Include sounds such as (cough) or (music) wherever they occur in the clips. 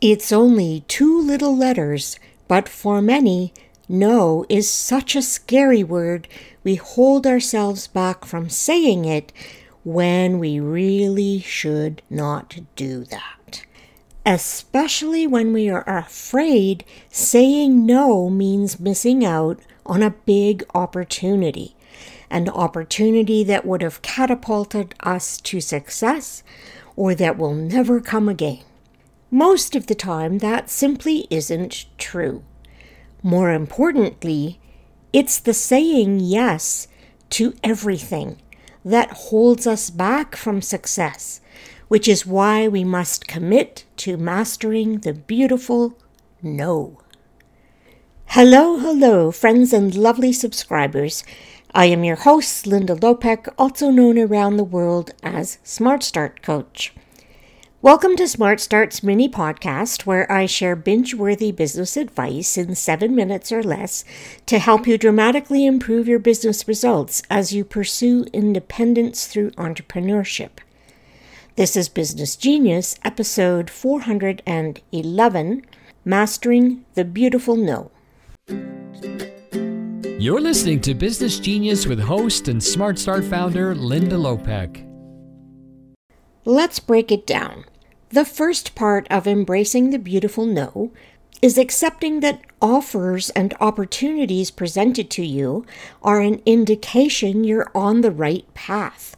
It's only two little letters, but for many, no is such a scary word we hold ourselves back from saying it when we really should not do that. Especially when we are afraid saying no means missing out on a big opportunity, an opportunity that would have catapulted us to success or that will never come again. Most of the time, that simply isn't true. More importantly, it's the saying yes to everything that holds us back from success, which is why we must commit to mastering the beautiful no. Hello, hello, friends and lovely subscribers. I am your host, Linda Lopek, also known around the world as Smart Start Coach. Welcome to Smart Start's mini podcast, where I share binge worthy business advice in seven minutes or less to help you dramatically improve your business results as you pursue independence through entrepreneurship. This is Business Genius, episode 411 Mastering the Beautiful No. You're listening to Business Genius with host and Smart Start founder Linda Lopek. Let's break it down. The first part of embracing the beautiful no is accepting that offers and opportunities presented to you are an indication you're on the right path,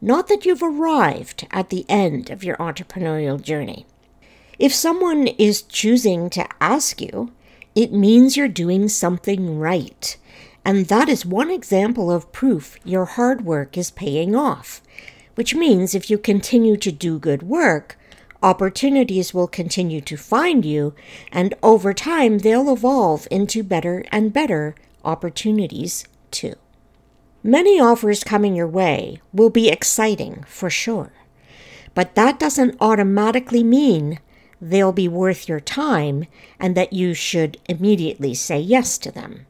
not that you've arrived at the end of your entrepreneurial journey. If someone is choosing to ask you, it means you're doing something right. And that is one example of proof your hard work is paying off which means if you continue to do good work, opportunities will continue to find you, and over time they'll evolve into better and better opportunities too. Many offers coming your way will be exciting for sure, but that doesn't automatically mean they'll be worth your time and that you should immediately say yes to them.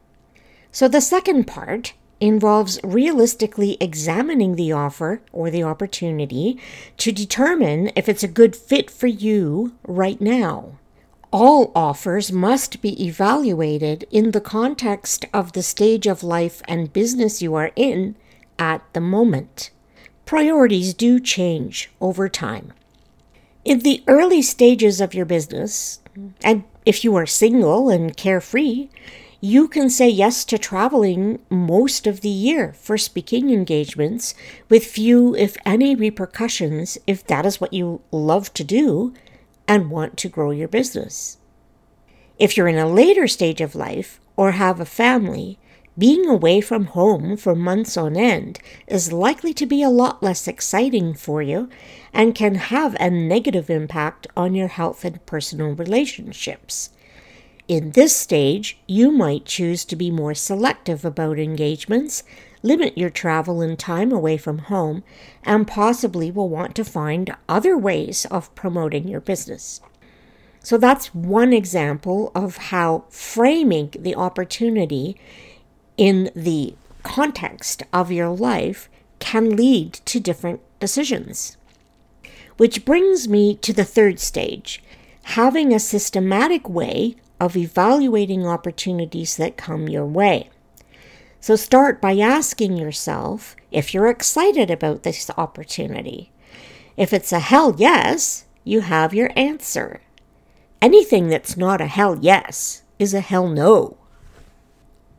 So, the second part involves realistically examining the offer or the opportunity to determine if it's a good fit for you right now. All offers must be evaluated in the context of the stage of life and business you are in at the moment. Priorities do change over time. In the early stages of your business, and if you are single and carefree, you can say yes to traveling most of the year for speaking engagements with few, if any, repercussions if that is what you love to do and want to grow your business. If you're in a later stage of life or have a family, being away from home for months on end is likely to be a lot less exciting for you and can have a negative impact on your health and personal relationships. In this stage, you might choose to be more selective about engagements, limit your travel and time away from home, and possibly will want to find other ways of promoting your business. So that's one example of how framing the opportunity in the context of your life can lead to different decisions. Which brings me to the third stage having a systematic way of evaluating opportunities that come your way. So start by asking yourself if you're excited about this opportunity. If it's a hell yes, you have your answer. Anything that's not a hell yes is a hell no.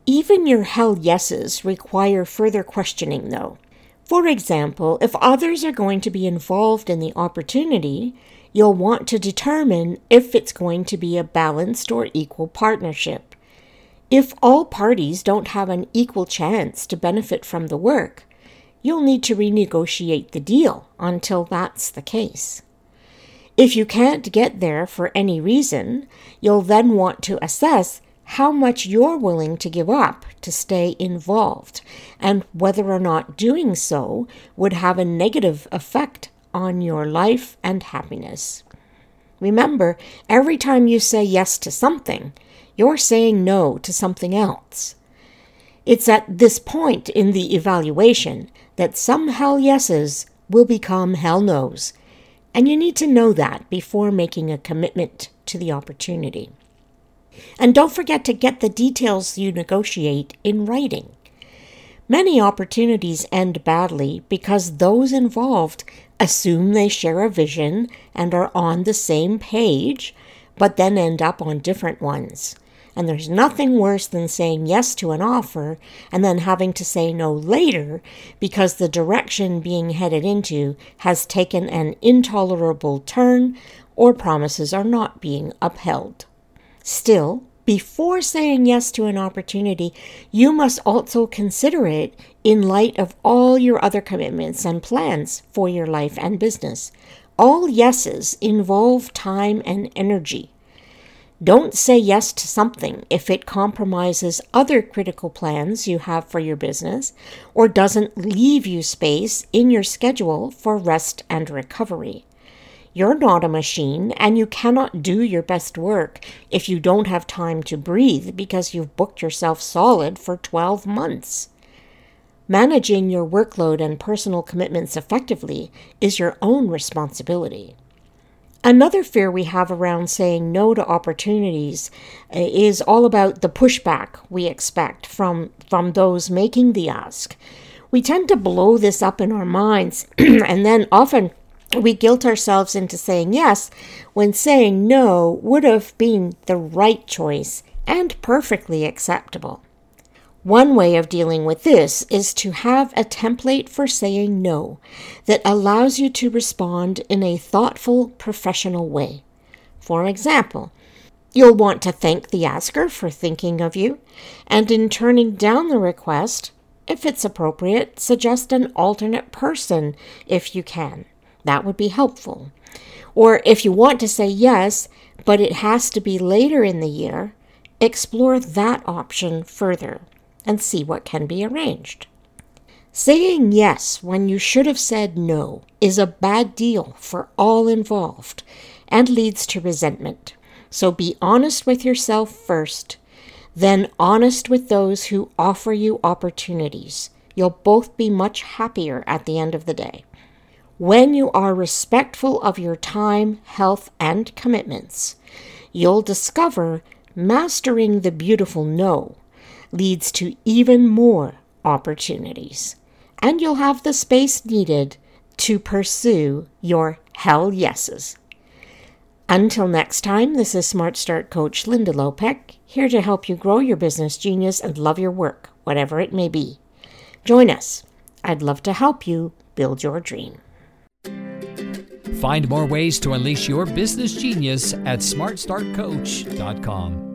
Even your hell yeses require further questioning, though. For example, if others are going to be involved in the opportunity, you'll want to determine if it's going to be a balanced or equal partnership. If all parties don't have an equal chance to benefit from the work, you'll need to renegotiate the deal until that's the case. If you can't get there for any reason, you'll then want to assess how much you're willing to give up to stay involved and whether or not doing so would have a negative effect on your life and happiness. Remember, every time you say yes to something, you're saying no to something else. It's at this point in the evaluation that some hell yeses will become hell nos, And you need to know that before making a commitment to the opportunity. And don't forget to get the details you negotiate in writing. Many opportunities end badly because those involved assume they share a vision and are on the same page, but then end up on different ones. And there's nothing worse than saying yes to an offer and then having to say no later because the direction being headed into has taken an intolerable turn or promises are not being upheld. Still, before saying yes to an opportunity, you must also consider it in light of all your other commitments and plans for your life and business. All yeses involve time and energy. Don't say yes to something if it compromises other critical plans you have for your business or doesn't leave you space in your schedule for rest and recovery. You're not a machine, and you cannot do your best work if you don't have time to breathe because you've booked yourself solid for 12 months. Managing your workload and personal commitments effectively is your own responsibility. Another fear we have around saying no to opportunities uh, is all about the pushback we expect from, from those making the ask. We tend to blow this up in our minds (clears throat) and then often we guilt ourselves into saying yes when saying no would have been the right choice and perfectly acceptable. One way of dealing with this is to have a template for saying no that allows you to respond in a thoughtful, professional way. For example, you'll want to thank the asker for thinking of you, and in turning down the request, if it's appropriate, suggest an alternate person if you can. That would be helpful. Or if you want to say yes, but it has to be later in the year, explore that option further and see what can be arranged. Saying yes when you should have said no is a bad deal for all involved and leads to resentment. So be honest with yourself first, then honest with those who offer you opportunities. You'll both be much happier at the end of the day. When you are respectful of your time, health, and commitments, you'll discover mastering the beautiful no leads to even more opportunities. And you'll have the space needed to pursue your hell yeses. Until next time, this is Smart Start Coach Linda Lopek, here to help you grow your business genius and love your work, whatever it may be. Join us. I'd love to help you build your dream. Find more ways to unleash your business genius at smartstartcoach.com.